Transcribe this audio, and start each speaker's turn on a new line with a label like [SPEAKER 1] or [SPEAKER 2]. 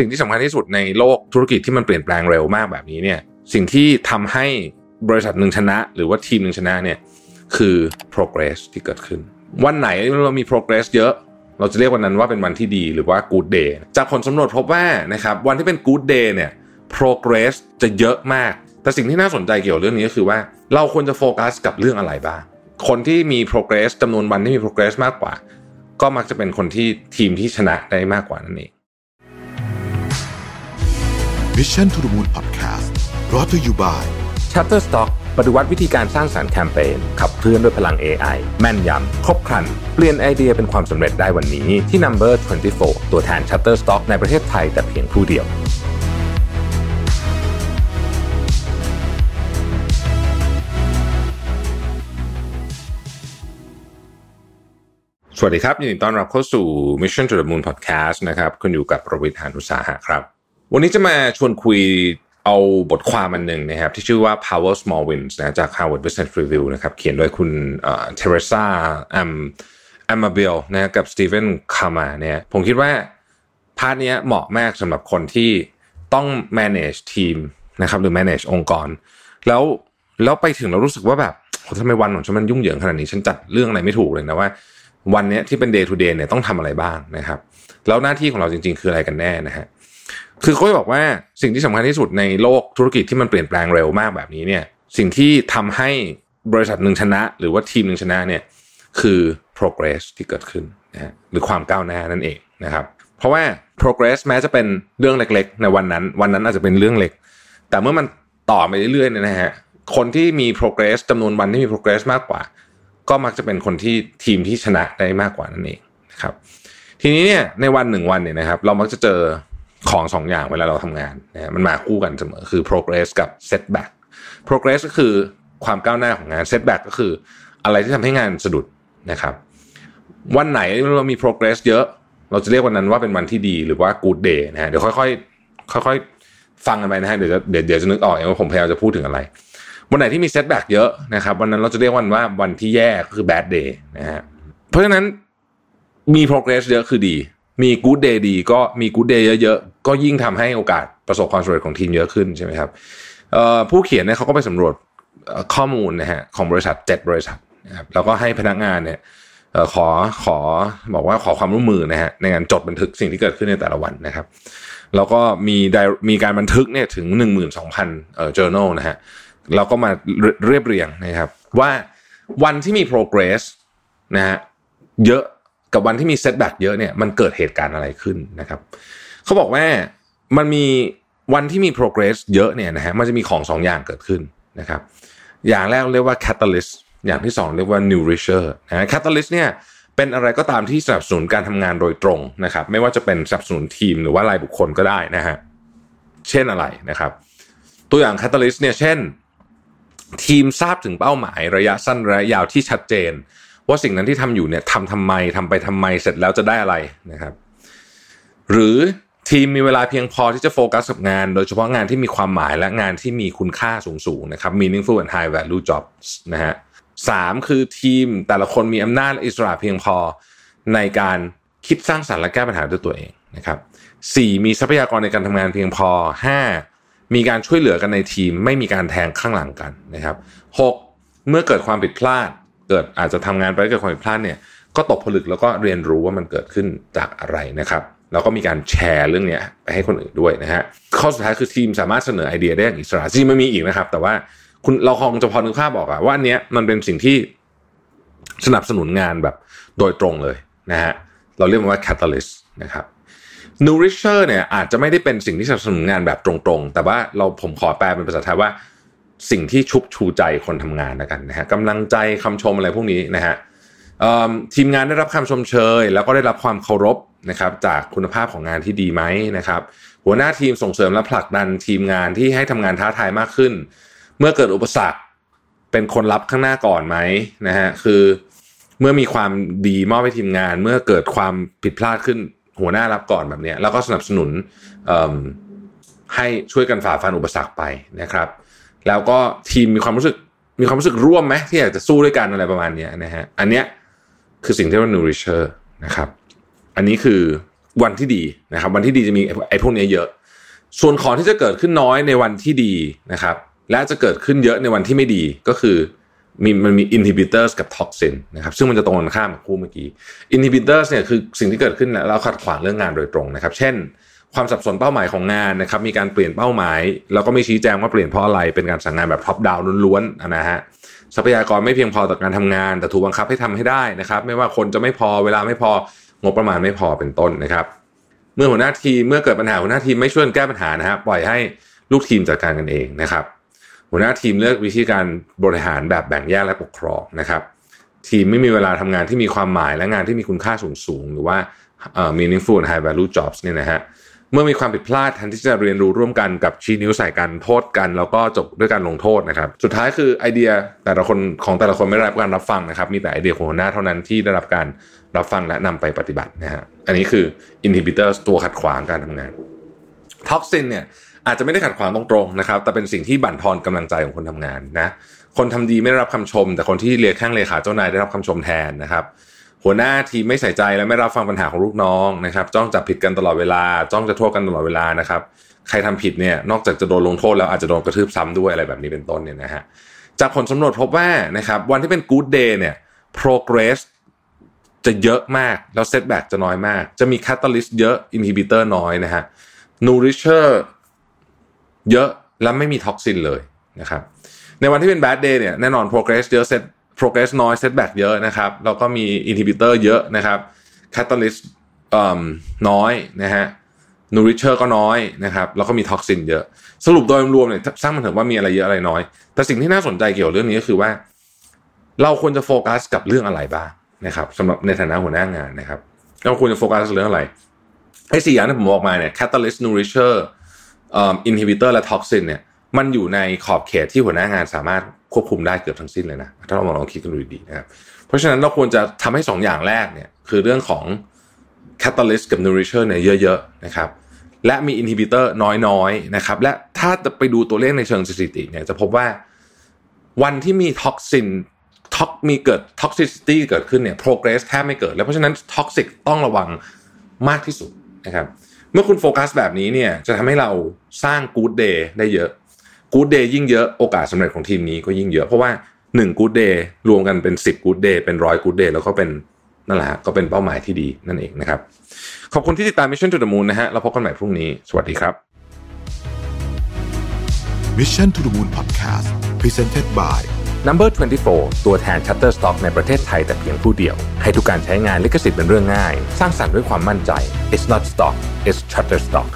[SPEAKER 1] สิ่งที่สำคัญที่สุดในโลกธุรกิจที่มันเปลี่ยนแปลงเร็วมากแบบนี้เนี่ย สิ่งที่ทำให้บริษัทหนึ่งชนะ หรือว่าทีมหนึ่งชนะเนี่ยคือ progress ที่เกิดขึ้น วันไหนเรามี progress เยอะเราจะเรียกวันนั้นว่าเป็นวันที่ดีหรือว่า good day จากผลสำรวจพบว่านะครับวันที่เป็น good day เนี่ย progress จะเยอะมาก แต่สิ่งที่น่าสนใจเกี่ยวกับเรื่องนี้ก็คือว่า เราควรจะโฟกัสกับเรื่องอะไรบ้าง คนที่มี progress จำนวนวันที่มี progress มากกว่า ก็มักจะเป็นคนที่ทีมที่ชนะได้มากกว่านั่นเอง
[SPEAKER 2] Mission to the Moon Podcast brought to you by
[SPEAKER 1] Shutterstock ปฏิวัติวิธีการสร้างสารรค์แคมเปญขับเคลื่อนด้วยพลัง AI แม่นยำ ครบครัน เปลี่ยนไอเดียเป็นความสำเร็จได้วันนี้ ที่ Number 24 ตัวแทน Shutterstock ในประเทศไทยแต่เพียงผู้เดียว สวัสดีครับ ยินดีต้อนรับเข้าสู่ Mission to the Moon Podcast นะครับคุณอยู่กับรวิศ หาญอุตสาหะครับ วันนี้จะมาชวนคุยเอาบทความอันหนึ่งนะครับ ที่ชื่อว่า Power of Small Wins นะจาก Harvard Business Review นะครับ เขียนโดยคุณ Teresa Am Amabile นะกับ Steven Kramer เนี่ยผมคิดว่า part นี้เหมาะมากสำหรับคนที่ต้อง manage ทีมนะครับหรือ manage องค์กร แล้วแล้วไปถึงเรารู้สึกว่าแบบทำไมวันของฉันมันยุ่งเหยิงขนาดนี้ ฉันจัดเรื่องอะไรไม่ถูกเลยนะว่า วันนี้ที่เป็น day to day เนี่ยต้องทำอะไรบ้างนะครับ แล้วหน้าที่ของเราจริง ๆ คืออะไรกันแน่นะฮะ คือเขาบอกว่าสิ่งที่สำคัญที่สุดในโลกธุรกิจที่มันเปลี่ยนแปลงเร็วมากแบบนี้เนี่ย สิ่งที่ทำให้บริษัทหนึ่งชนะ หรือว่าทีมหนึ่งชนะเนี่ยคือ progress ที่เกิดขึ้นนะฮะหรือความก้าวหน้านั่นเองนะครับ เพราะว่า progress แม้จะเป็นเรื่องเล็กๆ ในวันนั้น วันนั้นอาจจะเป็นเรื่องเล็ก แต่เมื่อมันต่อไปเรื่อยๆเนี่ยนะฮะคนที่มี progress จำนวนวันที่มี progress มากกว่า ก็มักจะเป็นคนที่ทีมที่ชนะได้มากกว่านั่นเองนะครับ ทีนี้เนี่ยในวันหนึ่งวันเนี่ยนะครับ เรามักจะเจอ ของสองอย่างเวลาเราทำงานนะมันมาคู่กันเสมอคือ progress กับ setback progress ก็คือความก้าวหน้าของงาน setback ก็คืออะไรที่ทำให้งานสะดุดนะครับ วันไหนเรามี progress เยอะ เราจะเรียกวันนั้นว่าเป็นวันที่ดีหรือว่า good day นะฮะเดี๋ยวค่อยๆค่อยๆฟังกันไปนะฮะเดี๋ยวจะเดี๋ยวจะนึกออกเองว่าผมพยายามจะพูดถึงอะไร วันไหนที่มี setback เยอะนะครับ วันนั้นเราจะเรียกวันว่าวันที่แย่ก็คือ bad day นะฮะเพราะฉะนั้นมี progress เยอะคือดี มี good day ดี ก็มี good day เยอะๆ ก็ยิ่งทำให้โอกาสประสบความสำเร็จของทีมเยอะขึ้นใช่ไหมครับผู้เขียนเนี่ยเขาก็ไปสำรวจข้อมูลนะฮะของบริษัท 7 บริษัทนะครับแล้วก็ให้พนักงานเนี่ยขอขอบอกว่าขอความร่วมมือนะฮะในการจดบันทึกสิ่งที่เกิดขึ้นในแต่ละวันนะครับ แล้วก็มีมีการบันทึกเนี่ยถึง 12,000เอ่อ journal นะฮะเราก็มาเรียบเรียงนะครับ ว่าวันที่มี progress นะฮะเยอะ กับวันที่มี setback เยอะเนี่ยมันเกิดเหตุการณ์อะไรขึ้นนะครับเขาบอกว่ามันมีวันที่มี progress เยอะเนี่ยนะฮะมันจะมีของสองอย่างเกิดขึ้นนะครับอย่างแรกเรียกว่า catalyst อย่างที่สองเรียกว่า nourisher นะ catalyst เนี่ยเป็นอะไรก็ตามที่สนับสนุนการทำงานโดยตรงนะครับไม่ว่าจะเป็นสนับสนุนทีมหรือว่ารายบุคคลก็ได้นะฮะเช่นอะไรนะครับ ตัวอย่าง catalyst เนี่ยเช่น ทีมทราบถึงเป้าหมายระยะสั้นระยะยาวที่ชัดเจน ว่าสิ่งนั้นที่ทำอยู่เนี่ยทำทำไมทำไปทำไมเสร็จแล้วจะได้อะไรนะครับ หรือทีมมีเวลาเพียงพอที่จะโฟกัสกับงาน โดยเฉพาะงานที่มีความหมายและงานที่มีคุณค่าสูงๆนะครับ meaningful and high value jobs นะฮะสามคือทีมแต่ละคนมีอำนาจอิสระเพียงพอในการคิดสร้างสรรค์และแก้ปัญหาด้วยตัวเองนะครับสี่มีทรัพยากรในการทำงานเพียงพอห้ามีการช่วยเหลือกันในทีม ไม่มีการแทงข้างหลังกันนะครับหกเมื่อเกิดความผิดพลาด เกิดอาจจะทำงานไปเกิดความผิดพลาดเนี่ยก็ตกผลึกแล้วก็เรียนรู้ว่ามันเกิดขึ้นจากอะไรนะครับแล้วก็มีการแชร์เรื่องนี้ไปให้คนอื่นด้วยนะฮะข้อสุดท้ายคือทีมสามารถเสนอไอเดียได้อย่างอิสระจริงไม่มีอีกนะครับ แต่ว่าคุณเราคงจะพอนึกภาพบอกอะว่าอันเนี้ยมันเป็นสิ่งที่สนับสนุนงานแบบโดยตรงเลยนะฮะเราเรียกมันว่า catalyst นะครับ nourisher เนี่ยอาจจะไม่ได้เป็นสิ่งที่สนับสนุนงานแบบตรงๆ แต่ว่าเราผมขอแปลเป็นภาษาไทยว่า สิ่งที่ชุบชูใจคนทำงานนะกันนะฮะกำลังใจคำชมอะไรพวกนี้นะฮะทีมงานได้รับคำชมเชย แล้วก็ได้รับความเคารพนะครับจากคุณภาพของงานที่ดีไหมนะครับหัวหน้าทีมส่งเสริมและผลักดันทีมงานที่ให้ทำงานท้าทายมากขึ้น เมื่อเกิดอุปสรรคเป็นคนรับข้างหน้าก่อนไหมนะฮะคือเมื่อมีความดีมอบให้ทีมงาน เมื่อเกิดความผิดพลาดขึ้นหัวหน้ารับก่อนแบบนี้แล้วก็สนับสนุนให้ช่วยกันฝ่าฟันอุปสรรคไปนะครับ แล้วก็ทีมมีความรู้สึกมีความรู้สึกร่วมไหมที่อยากจะสู้ด้วยกันอะไรประมาณนี้นะฮะอันเนี้ยคือสิ่งที่เรียกว่า nourisher นะครับ อันนี้คือวันที่ดีนะครับ วันที่ดีจะมีไอ้พวกนี้เยอะ ส่วนของที่จะเกิดขึ้นน้อยในวันที่ดีนะครับ และจะเกิดขึ้นเยอะในวันที่ไม่ดีก็คือมีมันมี inhibitors กับ toxin นะครับ ซึ่งมันจะตรงกันข้ามกับคู่เมื่อกี้ inhibitors เนี่ยคือสิ่งที่เกิดขึ้นแล้วขัดขวางเรื่องงานโดยตรงนะครับ เช่น ความสับสนเป้าหมายของงานนะครับมีการเปลี่ยนเป้าหมาย แล้วก็ไม่ชี้แจงว่าเปลี่ยนเพราะอะไรเป็นการสั่งงานแบบ top down ล้วนๆนะฮะทรัพยากรไม่เพียงพอต่อการทำงาน แต่ถูกบังคับให้ทำให้ได้นะครับไม่ว่าคนจะไม่พอเวลาไม่พองบประมาณไม่พอเป็นต้นนะครับ เมื่อหัวหน้าทีมเมื่อเกิดปัญหาหัวหน้าทีมไม่ช่วยแก้ปัญหานะฮะปล่อยให้ลูกทีมจัดการกันเองนะครับ หัวหน้าทีมเลือกวิธีการบริหารแบบแบ่งแยกและปกครองนะครับ ทีมไม่มีเวลาทำงานที่มีความหมายและงานที่มีคุณค่าสูงสูงหรือว่าเอ่อ meaningful and high value jobs เนี่ยนะฮะเเมื่อมีความผิดพลาดแทนที่จะเรียนรู้ร่วมกันกับชี้นิ้วใส่กันโทษกัน แล้วก็จบด้วยการลงโทษนะครับ สุดท้ายคือไอเดียแต่ละคนของแต่ละคนไม่ได้รับการรับฟังนะครับ มีแต่ไอเดียของหัวหน้าเท่านั้นที่ได้รับการรับฟังและนำไปปฏิบัตินะฮะอันนี้คือ inhibitors ตัวขัดขวางการทำงาน toxin เนี่ยอาจจะไม่ได้ขัดขวางตรงๆนะครับ แต่เป็นสิ่งที่บั่นทอนกำลังใจของคนทำงานนะคนทำดีไม่ได้รับคำชม แต่คนที่เลียแข้งเลขาเจ้านายได้รับคำชมแทนนะครับ หัวหน้าทีมไม่ใส่ใจและไม่รับฟังปัญหาของลูกน้องนะครับ จ้องจับผิดกันตลอดเวลา จ้องจะโทษกันตลอดเวลานะครับ ใครทำผิดเนี่ยนอกจากจะโดนลงโทษแล้วอาจจะโดนกระทืบซ้ำด้วยอะไรแบบนี้เป็นต้นเนี่ยนะฮะจากผลสำรวจพบว่านะครับวันที่เป็น good day เนี่ย progress จะเยอะมาก แล้ว setback จะน้อยมาก จะมี catalyst เยอะ inhibitor น้อยนะฮะ nourisher เยอะแล้วไม่มีท็อกซินเลยนะครับในวันที่เป็น bad day เนี่ยแน่นอน progress เยอะ set progress น้อย setback เยอะนะครับแล้วก็มี inhibitor เยอะนะครับ catalyst น้อยนะฮะ nourisher ก็น้อยนะครับแล้วก็มี toxin เยอะ สรุปโดยรวมเนี่ยสร้างมันถึงว่ามีอะไรเยอะอะไรน้อย แต่สิ่งที่น่าสนใจเกี่ยวกับเรื่องนี้ก็คือว่า เราควรจะโฟกัสกับเรื่องอะไรบ้างนะครับสำหรับในฐานะหัวหน้างานนะครับ เราควรจะโฟกัสเรื่องอะไรไอ้สี่อย่างที่ผมบอกมาเนี่ย catalyst nourisher inhibitor และ toxin เนี่ย มันอยู่ในขอบเขตที่หัวหน้างานสามารถควบคุมได้เกือบทั้งสิ้นเลยนะถ้าเราลองคิดกันดูดีนะครับเพราะฉะนั้นเราควรจะทำให้สองอย่างแรกเนี่ยคือเรื่องของ catalyst กับ nourisher เนี่ยเยอะๆนะครับและมี inhibitor น้อยๆนะครับและถ้าจะไปดูตัวเลขในเชิงสถิติเนี่ยจะพบว่าวันที่มี toxin tox มีเกิด toxicity เกิดขึ้นเนี่ย progress แทบไม่เกิด แล้วเพราะฉะนั้น toxic ต้องระวังมากที่สุดนะครับเมื่อคุณโฟกัสแบบนี้เนี่ยจะทำให้เราสร้าง good day ได้เยอะ good day ยิ่งเยอะโอกาสสำเร็จของทีมนี้ก็ยิ่งเยอะ เพราะว่า1กู๊ดเดย์รวมกันเป็น10กู๊ดเดย์เป็นร้อยกู๊ดเดย์แล้วก็เป็นนั่นแหละก็เป็นเป้าหมายที่ดีนั่นเองนะครับ ขอบคุณที่ติดตาม Mission to the Moon นะฮะเราพบกันใหม่พรุ่งนี้ สวัสดีครับ
[SPEAKER 2] Mission to the Moon Podcast Presented by
[SPEAKER 1] Number 24 ตัวแทน Shutterstock ในประเทศไทยแต่เพียงผู้เดียว ให้ทุกการใช้งานลิขสิทธิ์เป็นเรื่องง่าย สร้างสรรค์ด้วยความมั่นใจ It's not stock it's Shutterstock